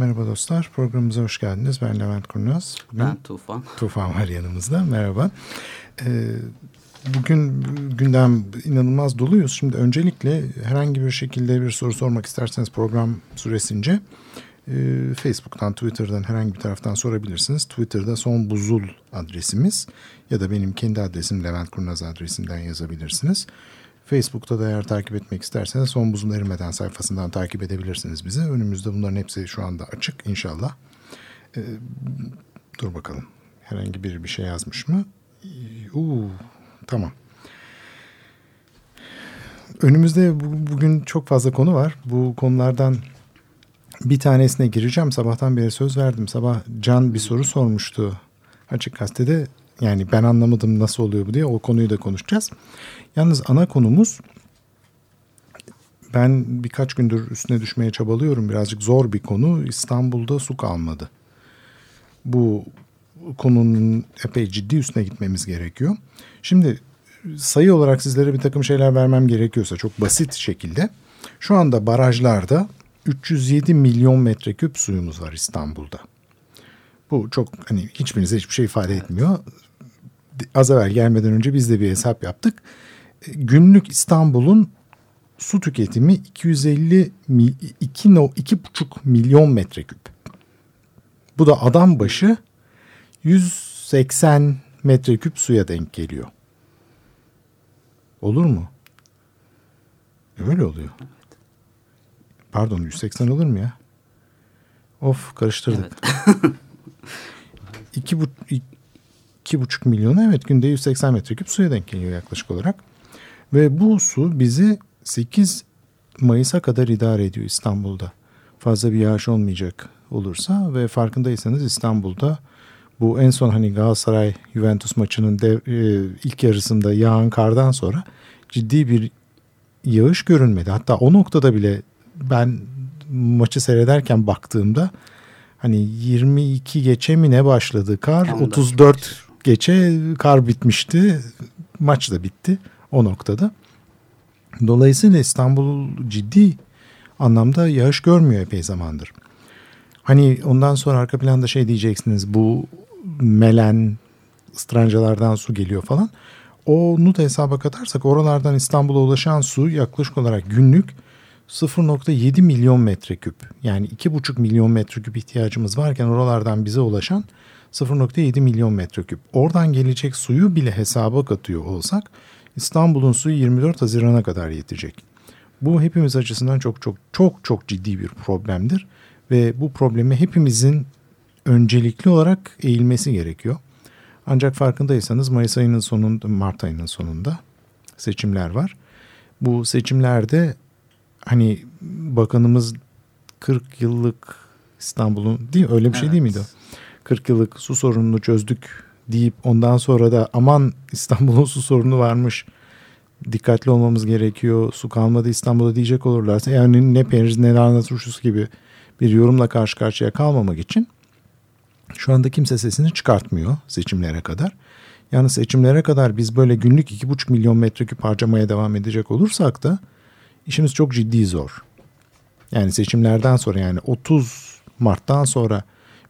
Merhaba dostlar, programımıza hoş geldiniz. Ben Levent Kurnaz. Bugün ben Tufan. Tufan var yanımızda, merhaba. Ee, bugün gündem inanılmaz doluyuz. Şimdi öncelikle herhangi bir şekilde bir soru sormak isterseniz program süresince e, Facebook'tan, Twitter'dan herhangi bir taraftan sorabilirsiniz. Twitter'da son buzul adresimiz ya da benim kendi adresim Levent Kurnaz adresinden yazabilirsiniz. Facebook'ta da eğer takip etmek isterseniz Son Buzun Erimeden sayfasından takip edebilirsiniz bizi. Önümüzde bunların hepsi şu anda açık inşallah. Ee, dur bakalım. Herhangi biri bir şey yazmış mı? Uuu, tamam. Önümüzde bugün çok fazla konu var. Bu konulardan bir tanesine gireceğim. Sabahtan beri söz verdim. Sabah Can bir soru sormuştu. Açık gazetede yani ben anlamadım nasıl oluyor bu diye o konuyu da konuşacağız. Yalnız ana konumuz ben birkaç gündür üstüne düşmeye çabalıyorum. Birazcık zor bir konu. İstanbul'da su kalmadı. Bu konunun epey ciddi üstüne gitmemiz gerekiyor. Şimdi sayı olarak sizlere bir takım şeyler vermem gerekiyorsa çok basit şekilde. Şu anda barajlarda 307 milyon metreküp suyumuz var İstanbul'da. Bu çok hani hiçbirinize hiçbir şey ifade etmiyor. Az evvel gelmeden önce biz de bir hesap yaptık günlük İstanbul'un su tüketimi 250 2,5 milyon metreküp. Bu da adam başı 180 metreküp suya denk geliyor. Olur mu? Öyle oluyor. Pardon 180 olur mu ya? Of karıştırdık. Evet. iki, bu, iki buçuk milyon evet günde 180 metreküp suya denk geliyor yaklaşık olarak. Ve bu su bizi 8 Mayıs'a kadar idare ediyor İstanbul'da. Fazla bir yağış olmayacak olursa ve farkındaysanız İstanbul'da bu en son hani Galatasaray Juventus maçının dev, e, ilk yarısında yağan kardan sonra ciddi bir yağış görünmedi. Hatta o noktada bile ben maçı seyrederken baktığımda hani 22 geçe mi ne başladı kar 34 geçe kar bitmişti maç da bitti o noktada. Dolayısıyla İstanbul ciddi anlamda yağış görmüyor epey zamandır. Hani ondan sonra arka planda şey diyeceksiniz bu melen ıstrancalardan su geliyor falan. Onu da hesaba katarsak oralardan İstanbul'a ulaşan su yaklaşık olarak günlük 0.7 milyon metreküp. Yani 2.5 milyon metreküp ihtiyacımız varken oralardan bize ulaşan 0.7 milyon metreküp. Oradan gelecek suyu bile hesaba katıyor olsak İstanbul'un suyu 24 Haziran'a kadar yetecek. Bu hepimiz açısından çok çok çok çok ciddi bir problemdir ve bu problemi hepimizin öncelikli olarak eğilmesi gerekiyor. Ancak farkındaysanız Mayıs ayının sonunda, Mart ayının sonunda seçimler var. Bu seçimlerde hani bakanımız 40 yıllık İstanbul'un değil öyle bir evet. şey değil miydi? 40 yıllık su sorununu çözdük deyip ondan sonra da aman İstanbul'un su sorunu varmış dikkatli olmamız gerekiyor su kalmadı İstanbul'da diyecek olurlarsa yani ne peynir ne lahana turşusu gibi bir yorumla karşı karşıya kalmamak için şu anda kimse sesini çıkartmıyor seçimlere kadar. Yani seçimlere kadar biz böyle günlük 2,5 milyon metreküp harcamaya devam edecek olursak da işimiz çok ciddi zor. Yani seçimlerden sonra yani 30 Mart'tan sonra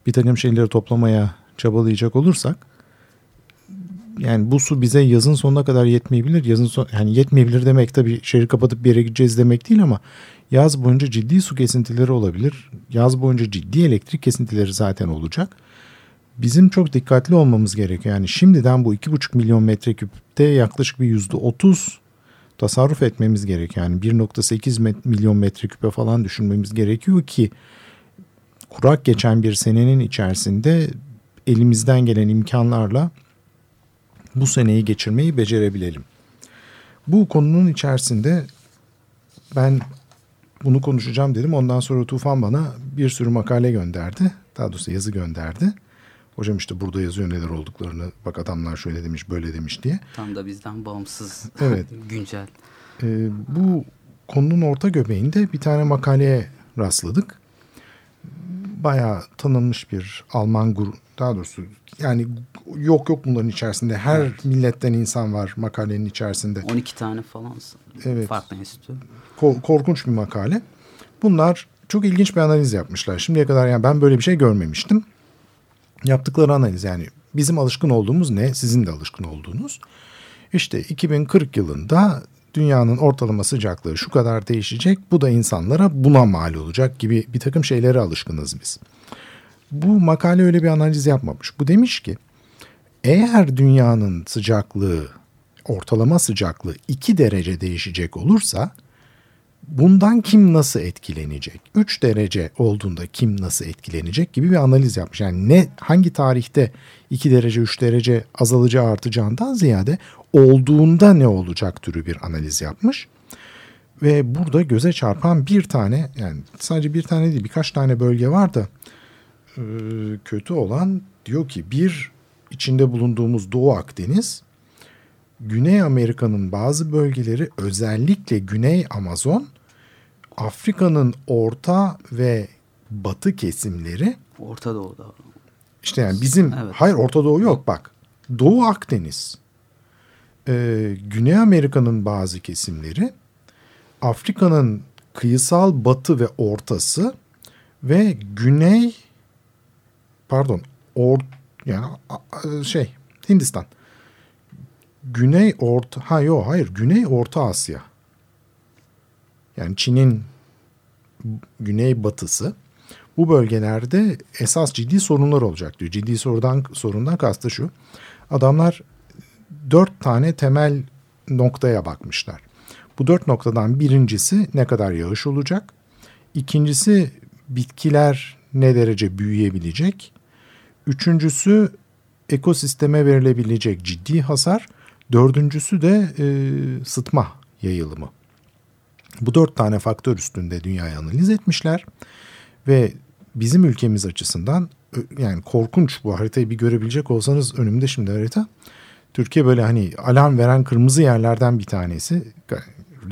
bir takım şeyleri toplamaya çabalayacak olursak yani bu su bize yazın sonuna kadar yetmeyebilir. Yazın son, yani yetmeyebilir demek tabii şehri kapatıp bir yere gideceğiz demek değil ama yaz boyunca ciddi su kesintileri olabilir. Yaz boyunca ciddi elektrik kesintileri zaten olacak. Bizim çok dikkatli olmamız gerekiyor. Yani şimdiden bu 2,5 milyon metreküpte yaklaşık bir yüzde 30 tasarruf etmemiz gerekiyor. Yani 1.8 milyon metreküpe falan düşünmemiz gerekiyor ki kurak geçen bir senenin içerisinde elimizden gelen imkanlarla bu seneyi geçirmeyi becerebilelim. Bu konunun içerisinde ben bunu konuşacağım dedim. Ondan sonra Tufan bana bir sürü makale gönderdi. Daha doğrusu yazı gönderdi. Hocam işte burada yazıyor neler olduklarını. Bak adamlar şöyle demiş böyle demiş diye. Tam da bizden bağımsız. Evet. güncel. Ee, bu konunun orta göbeğinde bir tane makaleye rastladık. Bayağı tanınmış bir Alman grup daha doğrusu yani yok yok bunların içerisinde her evet. milletten insan var makalenin içerisinde. 12 tane falan evet. farklı enstitü. Ko- korkunç bir makale. Bunlar çok ilginç bir analiz yapmışlar. Şimdiye kadar yani ben böyle bir şey görmemiştim. Yaptıkları analiz yani bizim alışkın olduğumuz ne? Sizin de alışkın olduğunuz. İşte 2040 yılında dünyanın ortalama sıcaklığı şu kadar değişecek. Bu da insanlara buna mal olacak gibi bir takım şeylere alışkınız biz. Bu makale öyle bir analiz yapmamış. Bu demiş ki eğer dünyanın sıcaklığı ortalama sıcaklığı 2 derece değişecek olursa bundan kim nasıl etkilenecek? 3 derece olduğunda kim nasıl etkilenecek gibi bir analiz yapmış. Yani ne hangi tarihte 2 derece 3 derece azalacağı artacağından ziyade olduğunda ne olacak türü bir analiz yapmış. Ve burada göze çarpan bir tane yani sadece bir tane değil birkaç tane bölge var da kötü olan diyor ki bir içinde bulunduğumuz Doğu Akdeniz Güney Amerika'nın bazı bölgeleri özellikle Güney Amazon, Afrika'nın orta ve batı kesimleri Orta Doğu'da. İşte yani bizim evet. hayır Orta Doğu yok bak. Doğu Akdeniz, e, Güney Amerika'nın bazı kesimleri, Afrika'nın kıyısal batı ve ortası ve Güney pardon or yani şey Hindistan Güney Orta ha yok hayır Güney Orta Asya. Yani Çin'in güney batısı bu bölgelerde esas ciddi sorunlar olacak diyor. Ciddi sorudan sorundan kastı şu. Adamlar dört tane temel noktaya bakmışlar. Bu dört noktadan birincisi ne kadar yağış olacak? İkincisi bitkiler ne derece büyüyebilecek? Üçüncüsü ekosisteme verilebilecek ciddi hasar. Dördüncüsü de e, sıtma yayılımı. Bu dört tane faktör üstünde dünyayı analiz etmişler ve bizim ülkemiz açısından yani korkunç bu haritayı bir görebilecek olsanız önümde şimdi harita. Türkiye böyle hani alarm veren kırmızı yerlerden bir tanesi.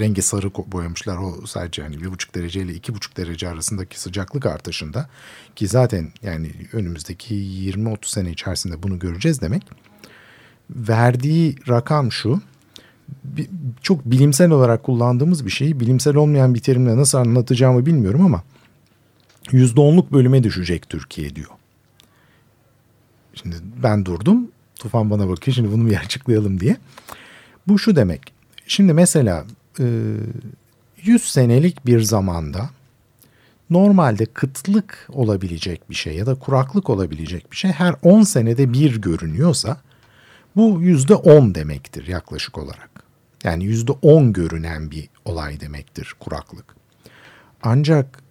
Rengi sarı boyamışlar o sadece hani bir buçuk derece ile iki buçuk derece arasındaki sıcaklık artışında ki zaten yani önümüzdeki 20-30 sene içerisinde bunu göreceğiz demek verdiği rakam şu. Çok bilimsel olarak kullandığımız bir şeyi bilimsel olmayan bir terimle nasıl anlatacağımı bilmiyorum ama %10'luk bölüme düşecek Türkiye diyor. Şimdi ben durdum. Tufan bana bakıyor. Şimdi bunu bir açıklayalım diye. Bu şu demek. Şimdi mesela 100 senelik bir zamanda normalde kıtlık olabilecek bir şey ya da kuraklık olabilecek bir şey her 10 senede bir görünüyorsa bu yüzde on demektir yaklaşık olarak. Yani yüzde on görünen bir olay demektir kuraklık. Ancak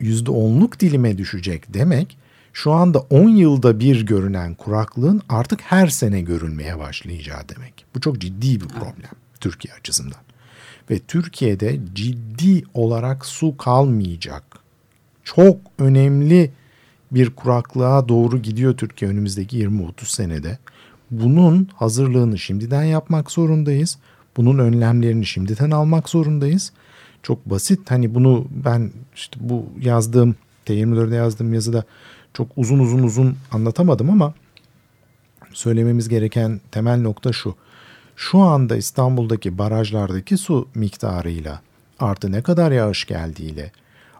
yüzde onluk dilime düşecek demek şu anda 10 yılda bir görünen kuraklığın artık her sene görülmeye başlayacağı demek. Bu çok ciddi bir problem Türkiye açısından. Ve Türkiye'de ciddi olarak su kalmayacak. Çok önemli bir kuraklığa doğru gidiyor Türkiye önümüzdeki 20-30 senede. Bunun hazırlığını şimdiden yapmak zorundayız. Bunun önlemlerini şimdiden almak zorundayız. Çok basit hani bunu ben işte bu yazdığım T24'de yazdığım yazıda çok uzun uzun uzun anlatamadım ama söylememiz gereken temel nokta şu. Şu anda İstanbul'daki barajlardaki su miktarıyla artı ne kadar yağış geldiğiyle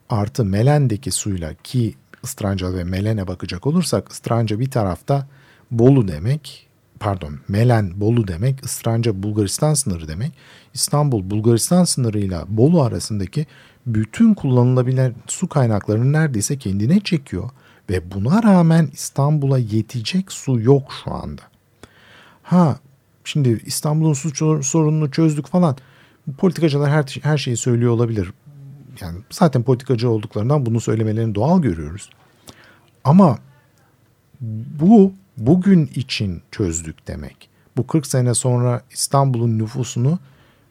artı Melen'deki suyla ki Istranca ve Melen'e bakacak olursak Istranca bir tarafta Bolu demek pardon Melen Bolu demek Istranca Bulgaristan sınırı demek. İstanbul Bulgaristan sınırıyla Bolu arasındaki bütün kullanılabilen su kaynaklarını neredeyse kendine çekiyor ve buna rağmen İstanbul'a yetecek su yok şu anda. Ha şimdi İstanbul'un su sorununu çözdük falan. Politikacılar her, her şeyi söylüyor olabilir. Yani zaten politikacı olduklarından bunu söylemelerini doğal görüyoruz. Ama bu bugün için çözdük demek. Bu 40 sene sonra İstanbul'un nüfusunu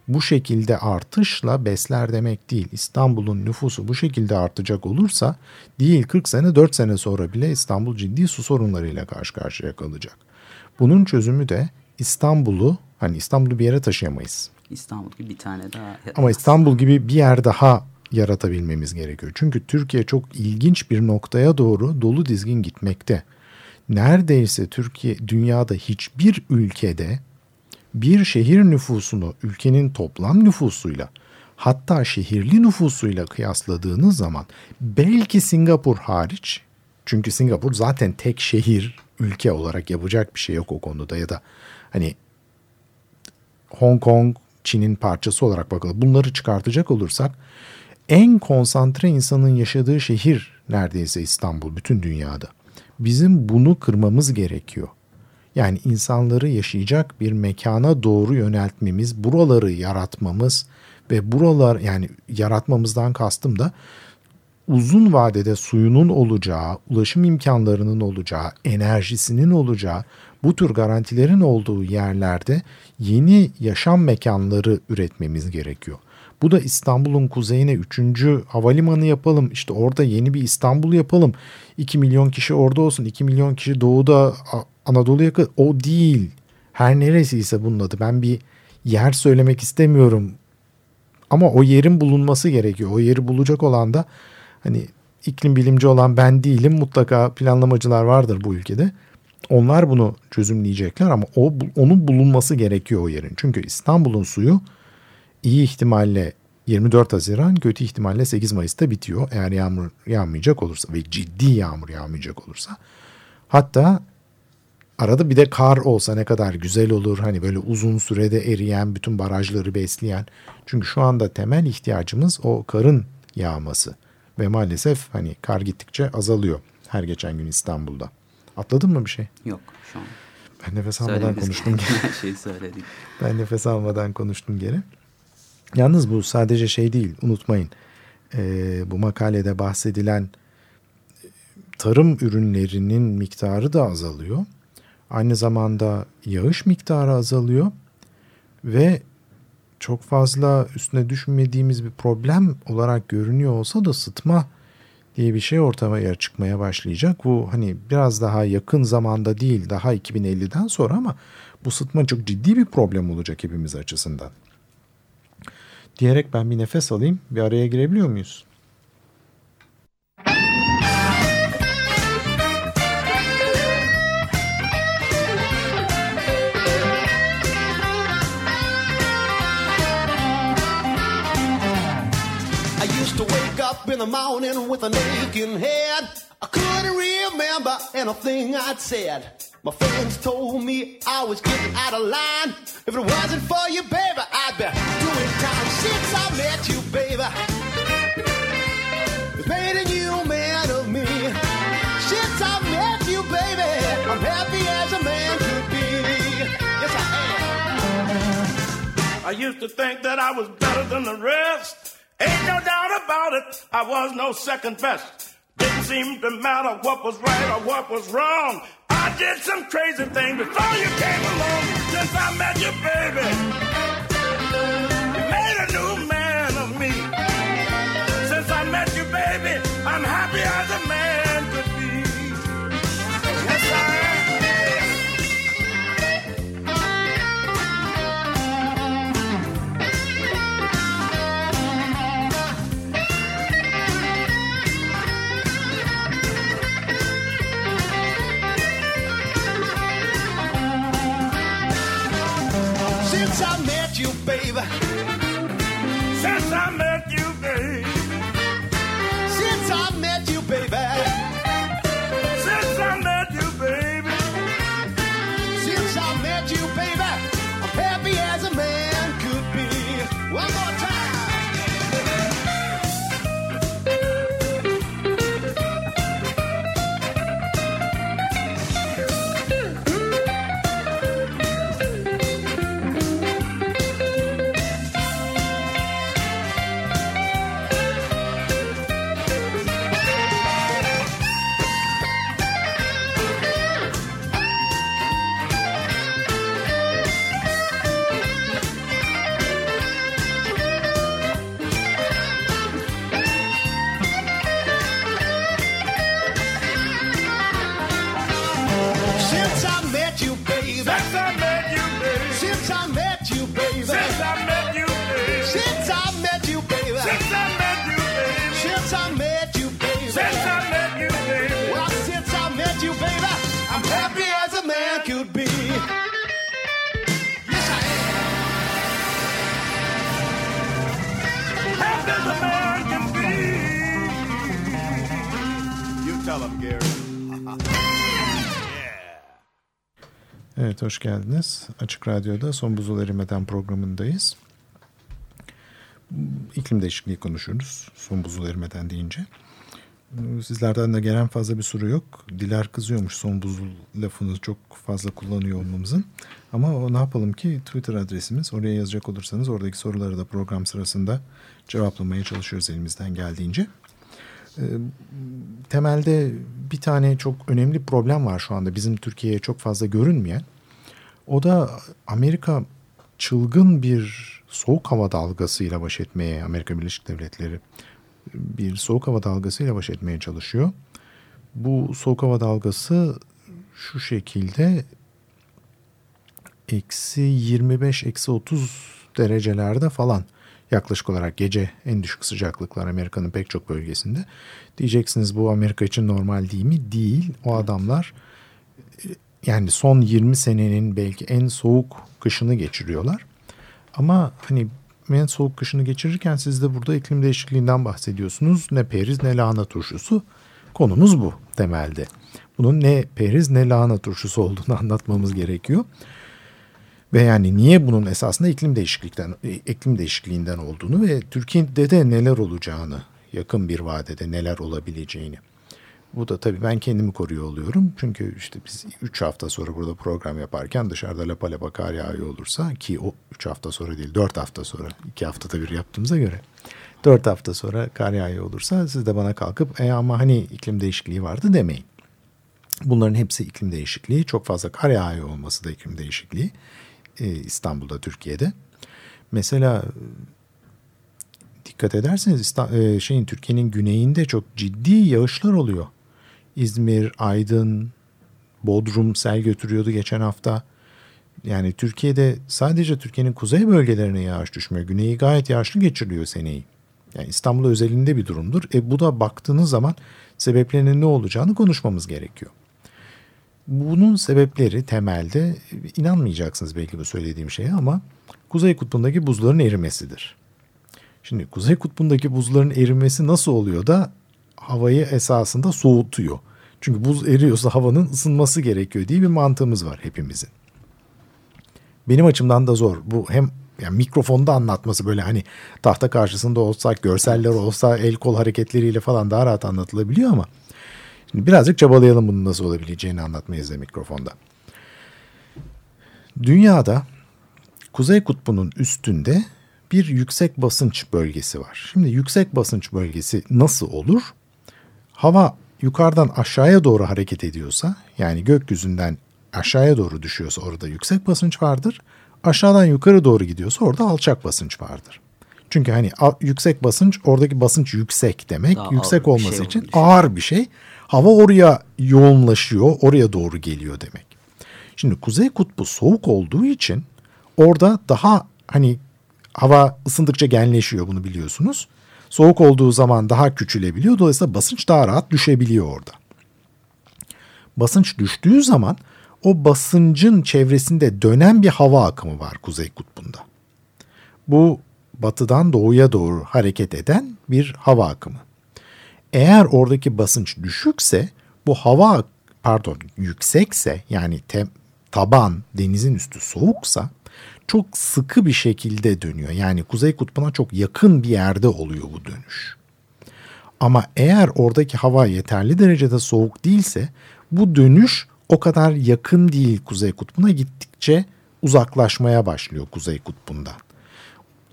bu şekilde artışla besler demek değil. İstanbul'un nüfusu bu şekilde artacak olursa değil 40 sene 4 sene sonra bile İstanbul ciddi su sorunlarıyla karşı karşıya kalacak. Bunun çözümü de İstanbul'u hani İstanbul'u bir yere taşıyamayız. İstanbul gibi bir tane daha. Ama İstanbul gibi bir yer daha yaratabilmemiz gerekiyor. Çünkü Türkiye çok ilginç bir noktaya doğru dolu dizgin gitmekte. Neredeyse Türkiye dünyada hiçbir ülkede bir şehir nüfusunu ülkenin toplam nüfusuyla hatta şehirli nüfusuyla kıyasladığınız zaman belki Singapur hariç çünkü Singapur zaten tek şehir ülke olarak yapacak bir şey yok o konuda ya da hani Hong Kong Çin'in parçası olarak bakalım. Bunları çıkartacak olursak en konsantre insanın yaşadığı şehir neredeyse İstanbul bütün dünyada. Bizim bunu kırmamız gerekiyor. Yani insanları yaşayacak bir mekana doğru yöneltmemiz, buraları yaratmamız ve buralar yani yaratmamızdan kastım da uzun vadede suyunun olacağı, ulaşım imkanlarının olacağı, enerjisinin olacağı, bu tür garantilerin olduğu yerlerde yeni yaşam mekanları üretmemiz gerekiyor. Bu da İstanbul'un kuzeyine 3. havalimanı yapalım. İşte orada yeni bir İstanbul yapalım. 2 milyon kişi orada olsun. 2 milyon kişi doğuda Anadolu yakın. O değil. Her neresiyse bunun adı. Ben bir yer söylemek istemiyorum. Ama o yerin bulunması gerekiyor. O yeri bulacak olan da hani iklim bilimci olan ben değilim. Mutlaka planlamacılar vardır bu ülkede. Onlar bunu çözümleyecekler ama o onun bulunması gerekiyor o yerin. Çünkü İstanbul'un suyu iyi ihtimalle 24 Haziran, kötü ihtimalle 8 Mayıs'ta bitiyor. Eğer yağmur yağmayacak olursa ve ciddi yağmur yağmayacak olursa. Hatta arada bir de kar olsa ne kadar güzel olur. Hani böyle uzun sürede eriyen, bütün barajları besleyen. Çünkü şu anda temel ihtiyacımız o karın yağması. Ve maalesef hani kar gittikçe azalıyor her geçen gün İstanbul'da. Atladın mı bir şey? Yok şu an. Ben nefes almadan konuştum. Her şeyi söyledik. Ben nefes almadan konuştum geri. Yalnız bu sadece şey değil unutmayın. Ee, bu makalede bahsedilen tarım ürünlerinin miktarı da azalıyor. Aynı zamanda yağış miktarı azalıyor ve çok fazla üstüne düşünmediğimiz bir problem olarak görünüyor olsa da sıtma diye bir şey ortaya çıkmaya başlayacak. Bu hani biraz daha yakın zamanda değil daha 2050'den sonra ama bu sıtma çok ciddi bir problem olacak hepimiz açısından. Diyerek ben bir nefes alayım. Bir araya girebiliyor muyuz? in the morning with an aching head. Couldn't remember anything I'd said. My friends told me I was getting out of line. If it wasn't for you, baby, I'd be doing time since I met you, baby. It's made a new man of me. Since I met you, baby, I'm happy as a man could be. Yes, I am. I used to think that I was better than the rest. Ain't no doubt about it, I was no second best. Didn't seem to matter what was right or what was wrong. I did some crazy things before you came along. Since I met you, baby, you, baby. Evet hoş geldiniz. Açık Radyo'da Son Buzul Erimeden programındayız. İklim değişikliği konuşuyoruz. Son buzul erimeden deyince. Sizlerden de gelen fazla bir soru yok. Diler kızıyormuş son buzul lafını çok fazla kullanıyor olmamızın. Ama o ne yapalım ki Twitter adresimiz. Oraya yazacak olursanız oradaki soruları da program sırasında cevaplamaya çalışıyoruz elimizden geldiğince. Ee, temelde bir tane çok önemli problem var şu anda bizim Türkiye'ye çok fazla görünmeyen. O da Amerika çılgın bir soğuk hava dalgasıyla baş etmeye Amerika Birleşik Devletleri bir soğuk hava dalgasıyla baş etmeye çalışıyor. Bu soğuk hava dalgası şu şekilde eksi 25 eksi 30 derecelerde falan yaklaşık olarak gece en düşük sıcaklıklar Amerika'nın pek çok bölgesinde. Diyeceksiniz bu Amerika için normal değil mi? Değil. O adamlar yani son 20 senenin belki en soğuk kışını geçiriyorlar. Ama hani en soğuk kışını geçirirken siz de burada iklim değişikliğinden bahsediyorsunuz. Ne periz ne lahana turşusu. Konumuz bu temelde. Bunun ne periz ne lahana turşusu olduğunu anlatmamız gerekiyor. Ve yani niye bunun esasında iklim değişiklikten iklim değişikliğinden olduğunu ve Türkiye'de de neler olacağını, yakın bir vadede neler olabileceğini. Bu da tabii ben kendimi koruyor oluyorum. Çünkü işte biz 3 hafta sonra burada program yaparken dışarıda lapa lapa kar yağıyor olursa ki o 3 hafta sonra değil 4 hafta sonra 2 haftada bir yaptığımıza göre 4 hafta sonra kar yağıyor olursa siz de bana kalkıp e ama hani iklim değişikliği vardı demeyin. Bunların hepsi iklim değişikliği. Çok fazla kar yağıyor olması da iklim değişikliği. Ee, İstanbul'da, Türkiye'de. Mesela dikkat ederseniz e, şeyin Türkiye'nin güneyinde çok ciddi yağışlar oluyor. İzmir, Aydın, Bodrum sel götürüyordu geçen hafta. Yani Türkiye'de sadece Türkiye'nin kuzey bölgelerine yağış düşmüyor. Güneyi gayet yağışlı geçiriyor seneyi. Yani İstanbul özelinde bir durumdur. E bu da baktığınız zaman sebeplerinin ne olacağını konuşmamız gerekiyor. Bunun sebepleri temelde inanmayacaksınız belki bu söylediğim şeye ama Kuzey Kutbu'ndaki buzların erimesidir. Şimdi Kuzey Kutbu'ndaki buzların erimesi nasıl oluyor da havayı esasında soğutuyor. Çünkü buz eriyorsa havanın ısınması gerekiyor diye bir mantığımız var hepimizin. Benim açımdan da zor. Bu hem yani mikrofonda anlatması böyle hani tahta karşısında olsak, görseller olsa, el kol hareketleriyle falan daha rahat anlatılabiliyor ama birazcık çabalayalım bunun nasıl olabileceğini anlatmayız da mikrofonda. Dünyada Kuzey Kutbu'nun üstünde bir yüksek basınç bölgesi var. Şimdi yüksek basınç bölgesi nasıl olur? Hava yukarıdan aşağıya doğru hareket ediyorsa yani gökyüzünden aşağıya doğru düşüyorsa orada yüksek basınç vardır. Aşağıdan yukarı doğru gidiyorsa orada alçak basınç vardır. Çünkü hani yüksek basınç oradaki basınç yüksek demek. Daha yüksek olması şey için ağır bir şey. Hava oraya yoğunlaşıyor, oraya doğru geliyor demek. Şimdi Kuzey Kutbu soğuk olduğu için orada daha hani hava ısındıkça genleşiyor bunu biliyorsunuz. Soğuk olduğu zaman daha küçülebiliyor. Dolayısıyla basınç daha rahat düşebiliyor orada. Basınç düştüğü zaman o basıncın çevresinde dönen bir hava akımı var Kuzey Kutbu'nda. Bu batıdan doğuya doğru hareket eden bir hava akımı. Eğer oradaki basınç düşükse bu hava pardon yüksekse yani te, taban denizin üstü soğuksa çok sıkı bir şekilde dönüyor. Yani Kuzey Kutbu'na çok yakın bir yerde oluyor bu dönüş. Ama eğer oradaki hava yeterli derecede soğuk değilse bu dönüş o kadar yakın değil Kuzey Kutbu'na gittikçe uzaklaşmaya başlıyor Kuzey Kutbu'ndan.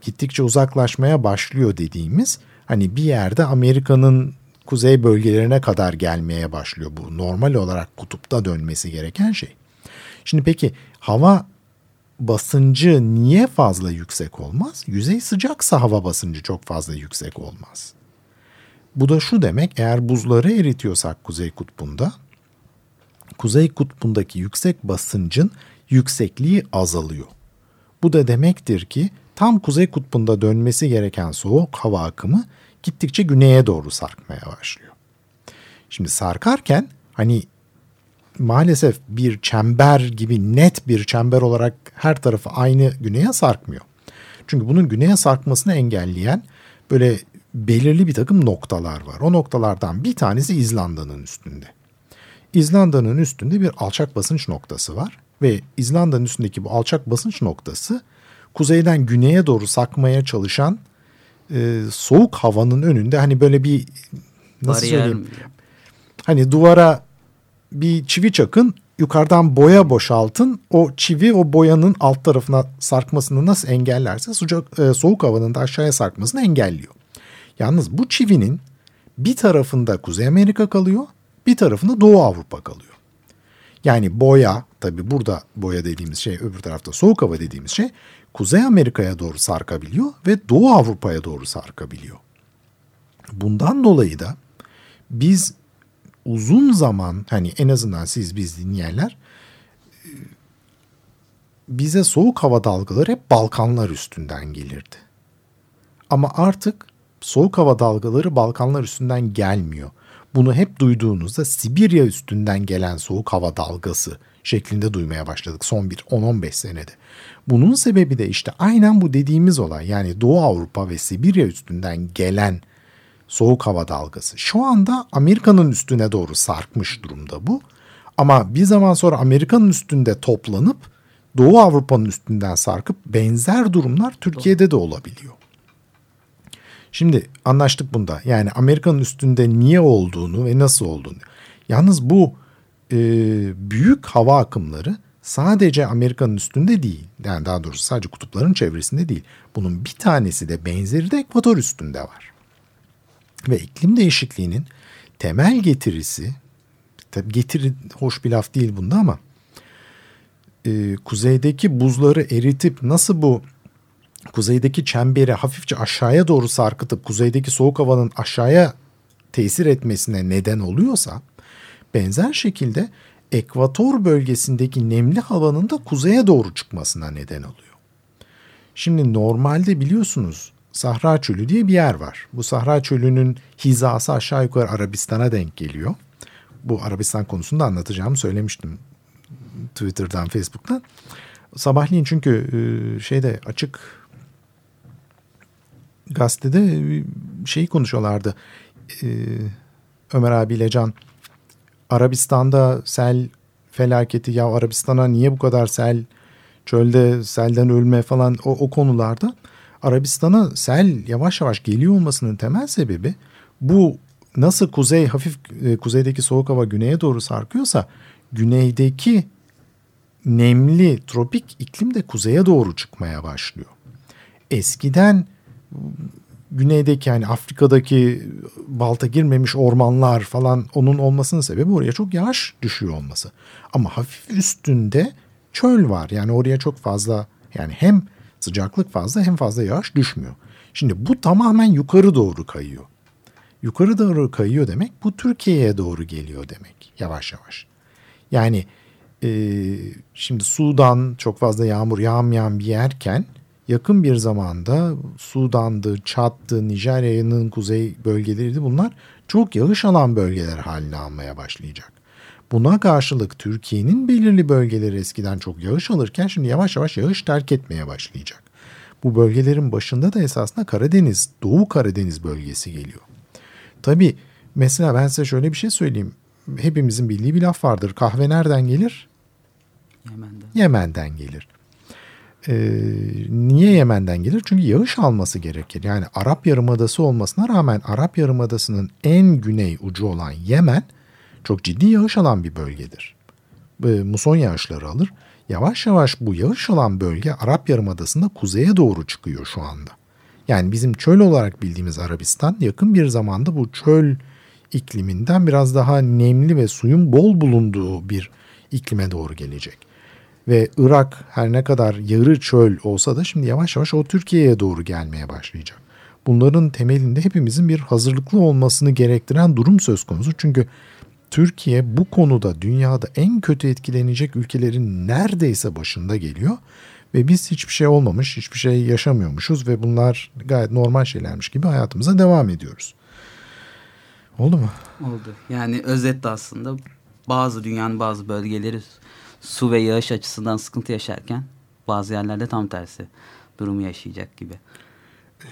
Gittikçe uzaklaşmaya başlıyor dediğimiz hani bir yerde Amerika'nın kuzey bölgelerine kadar gelmeye başlıyor bu. Normal olarak kutupta dönmesi gereken şey. Şimdi peki hava basıncı niye fazla yüksek olmaz? Yüzey sıcaksa hava basıncı çok fazla yüksek olmaz. Bu da şu demek eğer buzları eritiyorsak Kuzey Kutbu'nda Kuzey Kutbu'ndaki yüksek basıncın yüksekliği azalıyor. Bu da demektir ki tam kuzey kutbunda dönmesi gereken soğuk hava akımı gittikçe güneye doğru sarkmaya başlıyor. Şimdi sarkarken hani maalesef bir çember gibi net bir çember olarak her tarafı aynı güneye sarkmıyor. Çünkü bunun güneye sarkmasını engelleyen böyle belirli bir takım noktalar var. O noktalardan bir tanesi İzlanda'nın üstünde. İzlanda'nın üstünde bir alçak basınç noktası var ve İzlanda'nın üstündeki bu alçak basınç noktası kuzeyden güneye doğru sakmaya çalışan e, soğuk havanın önünde hani böyle bir nasıl Bariyer söyleyeyim? mi? Hani duvara bir çivi çakın, yukarıdan boya boşaltın. O çivi o boyanın alt tarafına sarkmasını nasıl engellerse sıcak e, soğuk havanın da aşağıya sarkmasını engelliyor. Yalnız bu çivinin bir tarafında Kuzey Amerika kalıyor, bir tarafında Doğu Avrupa kalıyor. Yani boya, tabi burada boya dediğimiz şey, öbür tarafta soğuk hava dediğimiz şey Kuzey Amerika'ya doğru sarkabiliyor ve Doğu Avrupa'ya doğru sarkabiliyor. Bundan dolayı da biz uzun zaman hani en azından siz biz dinleyenler e, bize soğuk hava dalgaları hep Balkanlar üstünden gelirdi. Ama artık soğuk hava dalgaları Balkanlar üstünden gelmiyor. Bunu hep duyduğunuzda Sibirya üstünden gelen soğuk hava dalgası şeklinde duymaya başladık son bir 10-15 senede. Bunun sebebi de işte aynen bu dediğimiz olay yani Doğu Avrupa ve Sibirya üstünden gelen soğuk hava dalgası. Şu anda Amerika'nın üstüne doğru sarkmış durumda bu. Ama bir zaman sonra Amerika'nın üstünde toplanıp Doğu Avrupa'nın üstünden sarkıp benzer durumlar Türkiye'de de olabiliyor. Şimdi anlaştık bunda. Yani Amerika'nın üstünde niye olduğunu ve nasıl olduğunu. Yalnız bu e, büyük hava akımları sadece Amerika'nın üstünde değil. Yani daha doğrusu sadece kutupların çevresinde değil. Bunun bir tanesi de benzeri de ekvator üstünde var. Ve iklim değişikliğinin temel getirisi, tabii getiri hoş bir laf değil bunda ama e, kuzeydeki buzları eritip nasıl bu kuzeydeki çemberi hafifçe aşağıya doğru sarkıtıp kuzeydeki soğuk havanın aşağıya tesir etmesine neden oluyorsa benzer şekilde ekvator bölgesindeki nemli havanın da kuzeye doğru çıkmasına neden oluyor. Şimdi normalde biliyorsunuz Sahra Çölü diye bir yer var. Bu Sahra Çölü'nün hizası aşağı yukarı Arabistan'a denk geliyor. Bu Arabistan konusunda anlatacağımı söylemiştim Twitter'dan, Facebook'tan. Sabahleyin çünkü e, şeyde açık gazetede şeyi konuşuyorlardı. E, Ömer abiyle Can Arabistan'da sel felaketi ya Arabistan'a niye bu kadar sel çölde selden ölme falan o, o konularda Arabistan'a sel yavaş yavaş geliyor olmasının temel sebebi bu nasıl kuzey hafif e, kuzeydeki soğuk hava güneye doğru sarkıyorsa güneydeki nemli tropik iklim de kuzeye doğru çıkmaya başlıyor. Eskiden güneydeki yani Afrika'daki balta girmemiş ormanlar falan onun olmasının sebebi oraya çok yağış düşüyor olması. Ama hafif üstünde çöl var. Yani oraya çok fazla yani hem sıcaklık fazla hem fazla yağış düşmüyor. Şimdi bu tamamen yukarı doğru kayıyor. Yukarı doğru kayıyor demek bu Türkiye'ye doğru geliyor demek yavaş yavaş. Yani e, şimdi Sudan çok fazla yağmur yağmayan bir yerken yakın bir zamanda Sudan'dı, Çat'tı, Nijerya'nın kuzey bölgeleriydi bunlar çok yağış alan bölgeler haline almaya başlayacak. Buna karşılık Türkiye'nin belirli bölgeleri eskiden çok yağış alırken şimdi yavaş yavaş yağış terk etmeye başlayacak. Bu bölgelerin başında da esasında Karadeniz, Doğu Karadeniz bölgesi geliyor. Tabi mesela ben size şöyle bir şey söyleyeyim. Hepimizin bildiği bir laf vardır. Kahve nereden gelir? Yemen'de. Yemen'den gelir. Ee, niye Yemen'den gelir? Çünkü yağış alması gerekir. Yani Arap Yarımadası olmasına rağmen Arap Yarımadası'nın en güney ucu olan Yemen çok ciddi yağış alan bir bölgedir. Ee, muson yağışları alır. Yavaş yavaş bu yağış alan bölge Arap Yarımadası'nda kuzeye doğru çıkıyor şu anda. Yani bizim çöl olarak bildiğimiz Arabistan yakın bir zamanda bu çöl ikliminden biraz daha nemli ve suyun bol bulunduğu bir iklime doğru gelecek. Ve Irak her ne kadar yarı çöl olsa da şimdi yavaş yavaş o Türkiye'ye doğru gelmeye başlayacak. Bunların temelinde hepimizin bir hazırlıklı olmasını gerektiren durum söz konusu. Çünkü Türkiye bu konuda dünyada en kötü etkilenecek ülkelerin neredeyse başında geliyor Ve biz hiçbir şey olmamış, hiçbir şey yaşamıyormuşuz ve bunlar gayet normal şeylermiş gibi hayatımıza devam ediyoruz. Oldu mu? Oldu. Yani özetle aslında bazı dünyanın bazı bölgeleri su ve yağış açısından sıkıntı yaşarken bazı yerlerde tam tersi durumu yaşayacak gibi.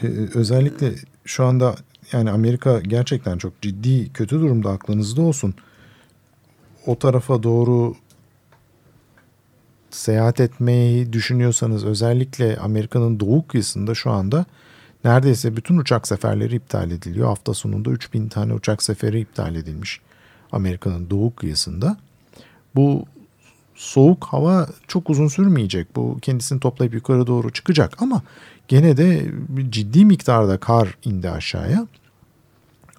Ee, özellikle şu anda yani Amerika gerçekten çok ciddi kötü durumda aklınızda olsun. O tarafa doğru seyahat etmeyi düşünüyorsanız özellikle Amerika'nın doğu kıyısında şu anda neredeyse bütün uçak seferleri iptal ediliyor. Hafta sonunda 3000 tane uçak seferi iptal edilmiş Amerika'nın doğu kıyısında. Bu soğuk hava çok uzun sürmeyecek. Bu kendisini toplayıp yukarı doğru çıkacak ama gene de ciddi miktarda kar indi aşağıya.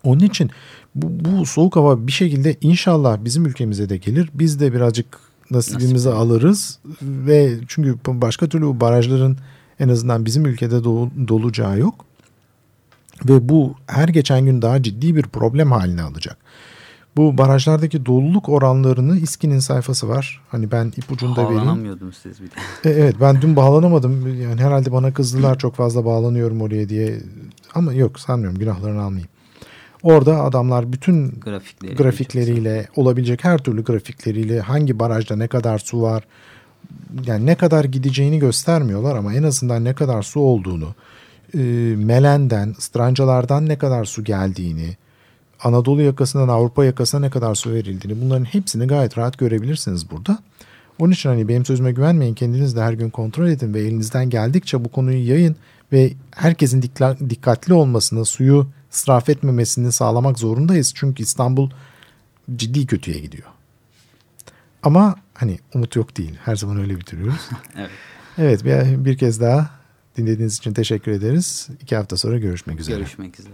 Onun için bu, bu soğuk hava bir şekilde inşallah bizim ülkemize de gelir. Biz de birazcık nasibimizi Nasip. alırız ve çünkü başka türlü bu barajların en azından bizim ülkede dolu, dolacağı yok. Ve bu her geçen gün daha ciddi bir problem haline alacak. Bu barajlardaki doluluk oranlarını İSKİ'nin sayfası var. Hani ben ipucunu da vereyim. Bağlanamıyordum siz bir de. E, Evet ben dün bağlanamadım. Yani herhalde bana kızdılar çok fazla bağlanıyorum oraya diye. Ama yok sanmıyorum günahlarını almayayım. Orada adamlar bütün Grafikleri. grafikleriyle olabilecek her türlü grafikleriyle hangi barajda ne kadar su var yani ne kadar gideceğini göstermiyorlar ama en azından ne kadar su olduğunu e, Melen'den, Strancalardan ne kadar su geldiğini Anadolu yakasından Avrupa yakasına ne kadar su verildiğini bunların hepsini gayet rahat görebilirsiniz burada. Onun için hani benim sözüme güvenmeyin kendiniz de her gün kontrol edin ve elinizden geldikçe bu konuyu yayın ve herkesin dikkatli olmasını, suyu israf etmemesini sağlamak zorundayız. Çünkü İstanbul ciddi kötüye gidiyor. Ama hani umut yok değil. Her zaman öyle bitiriyoruz. Evet. evet bir, bir kez daha dinlediğiniz için teşekkür ederiz. İki hafta sonra görüşmek üzere. Görüşmek üzere.